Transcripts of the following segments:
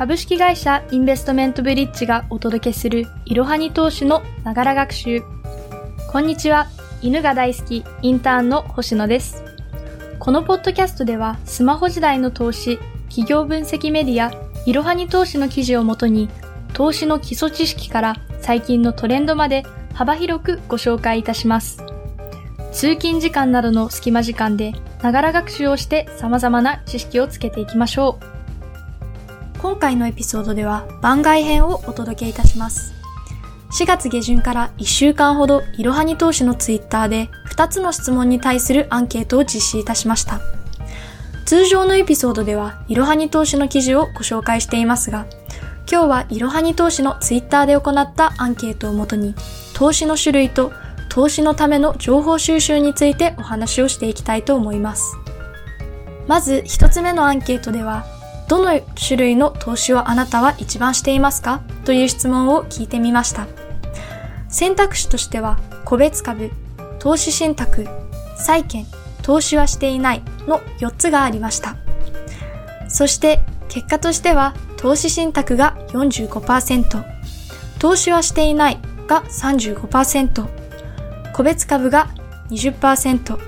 株式会社インベストメントブリッジがお届けするいろはに投資のながら学習。こんにちは。犬が大好きインターンの星野です。このポッドキャストではスマホ時代の投資、企業分析メディア、いろはに投資の記事をもとに投資の基礎知識から最近のトレンドまで幅広くご紹介いたします。通勤時間などの隙間時間でながら学習をして様々な知識をつけていきましょう。今回のエピソードでは番外編をお届けいたします。4月下旬から1週間ほどいろはに投資のツイッターで2つの質問に対するアンケートを実施いたしました。通常のエピソードではいろはに投資の記事をご紹介していますが、今日はいろはに投資のツイッターで行ったアンケートをもとに投資の種類と投資のための情報収集についてお話をしていきたいと思います。まず一つ目のアンケートでは、どの種類の投資をあなたは一番していますか？という質問を聞いてみました。選択肢としては、個別株、投資信託、債券、投資はしていないの4つがありました。そして結果としては、投資信託が45%、投資はしていないが35%、個別株が20%、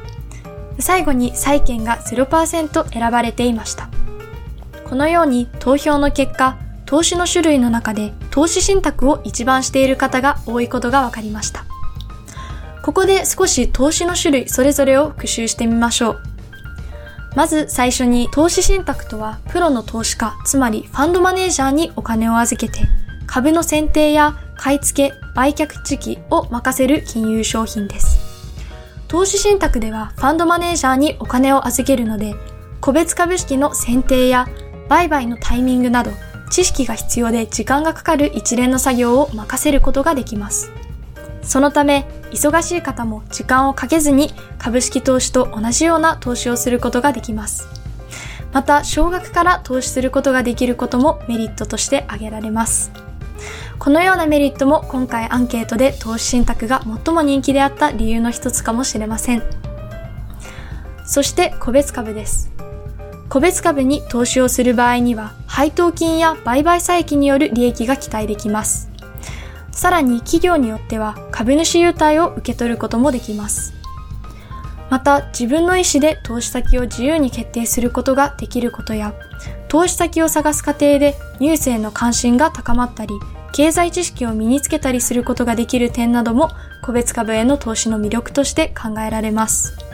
最後に債券が0%選ばれていました。このように投票の結果、投資の種類の中で投資信託を一番している方が多いことが分かりました。ここで少し投資の種類それぞれを復習してみましょう。まず最初に投資信託とはプロの投資家、つまりファンドマネージャーにお金を預けて株の選定や買い付け、売却時期を任せる金融商品です。投資信託ではファンドマネージャーにお金を預けるので、個別株式の選定や売買のタイミングなど、知識が必要で時間がかかる一連の作業を任せることができます。そのため、忙しい方も時間をかけずに株式投資と同じような投資をすることができます。また、少額から投資することができることもメリットとして挙げられます。このようなメリットも今回アンケートで投資信託が最も人気であった理由の一つかもしれません。そして個別株です。個別株に投資をする場合には、配当金や売買差益による利益が期待できます。さらに企業によっては株主優待を受け取ることもできます。また自分の意思で投資先を自由に決定することができることや、投資先を探す過程でニュースへの関心が高まったり、経済知識を身につけたりすることができる点なども個別株への投資の魅力として考えられます。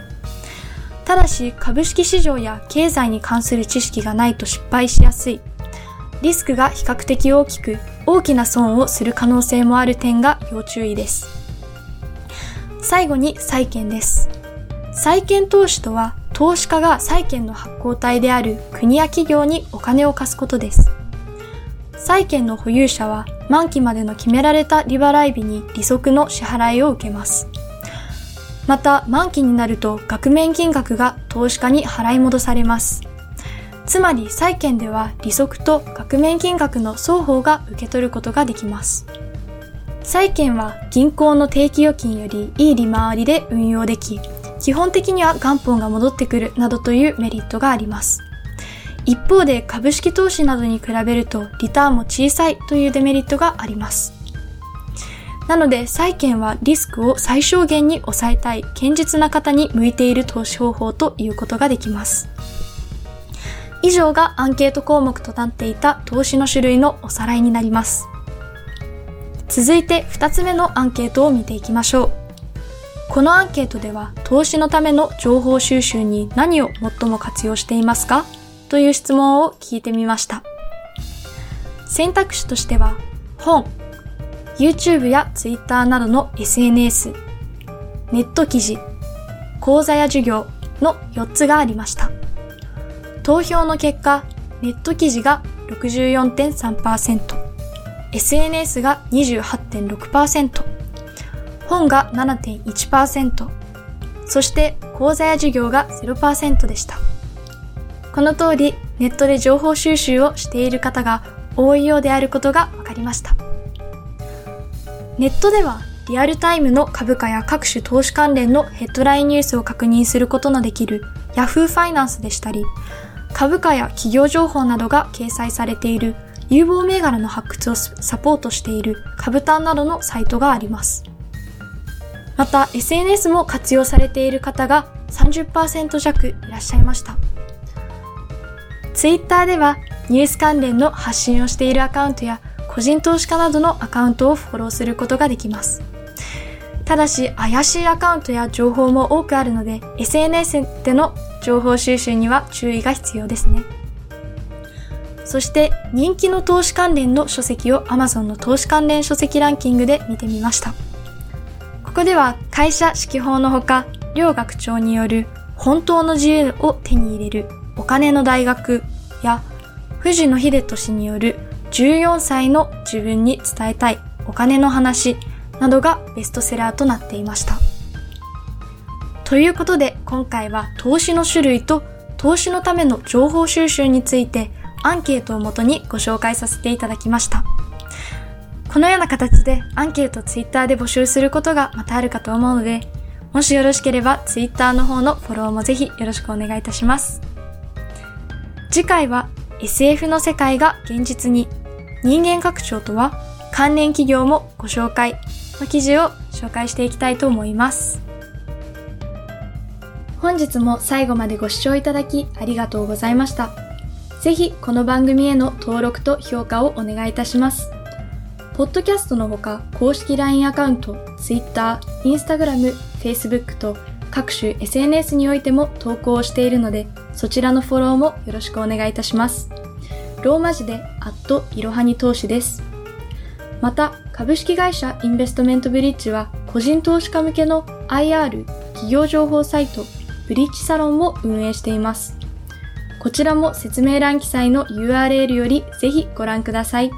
ただし株式市場や経済に関する知識がないと失敗しやすい。リスクが比較的大きく大きな損をする可能性もある点が要注意です。最後に債券です。債券投資とは投資家が債券の発行体である国や企業にお金を貸すことです。債券の保有者は満期までの決められた利払い日に利息の支払いを受けます。また、満期になると額面金額が投資家に払い戻されます。つまり債券では利息と額面金額の双方が受け取ることができます。債券は銀行の定期預金よりいい利回りで運用でき、基本的には元本が戻ってくるなどというメリットがあります。一方で株式投資などに比べるとリターンも小さいというデメリットがあります。なので債券はリスクを最小限に抑えたい堅実な方に向いている投資方法ということができます。以上がアンケート項目となっていた投資の種類のおさらいになります。続いて2つ目のアンケートを見ていきましょう。このアンケートでは投資のための情報収集に何を最も活用していますか？という質問を聞いてみました。選択肢としては、本、YouTube や Twitter などの SNS、ネット記事、講座や授業の4つがありました。投票の結果、ネット記事が64.3%、SNS が28.6%、本が7.1%、そして講座や授業が0%でした。この通りネットで情報収集をしている方が多いようであることが分かりました。ネットではリアルタイムの株価や各種投資関連のヘッドラインニュースを確認することのできる Yahoo ファイナンスでしたり、株価や企業情報などが掲載されている有望銘柄の発掘をサポートしている株単などのサイトがあります。また SNS も活用されている方が30%弱いらっしゃいました。Twitter ではニュース関連の発信をしているアカウントや個人投資家などのアカウントをフォローすることができます。ただし怪しいアカウントや情報も多くあるので SNS での情報収集には注意が必要ですね。そして人気の投資関連の書籍を Amazon の投資関連書籍ランキングで見てみました。ここでは会社指揮法のほか、両学長による本当の自由を手に入れるお金の大学や藤野秀俊による14歳の自分に伝えたいお金の話などがベストセラーとなっていました。ということで今回は投資の種類と投資のための情報収集についてアンケートをもとにご紹介させていただきました。このような形でアンケートツイッターで募集することがまたあるかと思うので、もしよろしければツイッターの方のフォローもぜひよろしくお願いいたします。次回は SF の世界が現実に人間拡張とは関連企業もご紹介の記事を紹介していきたいと思います。本日も最後までご視聴いただきありがとうございました。ぜひこの番組への登録と評価をお願いいたします。ポッドキャストのほか、公式 LINE アカウント、Twitter、Instagram、Facebook と各種 SNS においても投稿をしているので、そちらのフォローもよろしくお願いいたします。ローマ字で、アットいろはに投資です。また、株式会社インベストメントブリッジは、個人投資家向けの IR 企業情報サイト、ブリッジサロンを運営しています。こちらも説明欄記載の URL よりぜひご覧ください。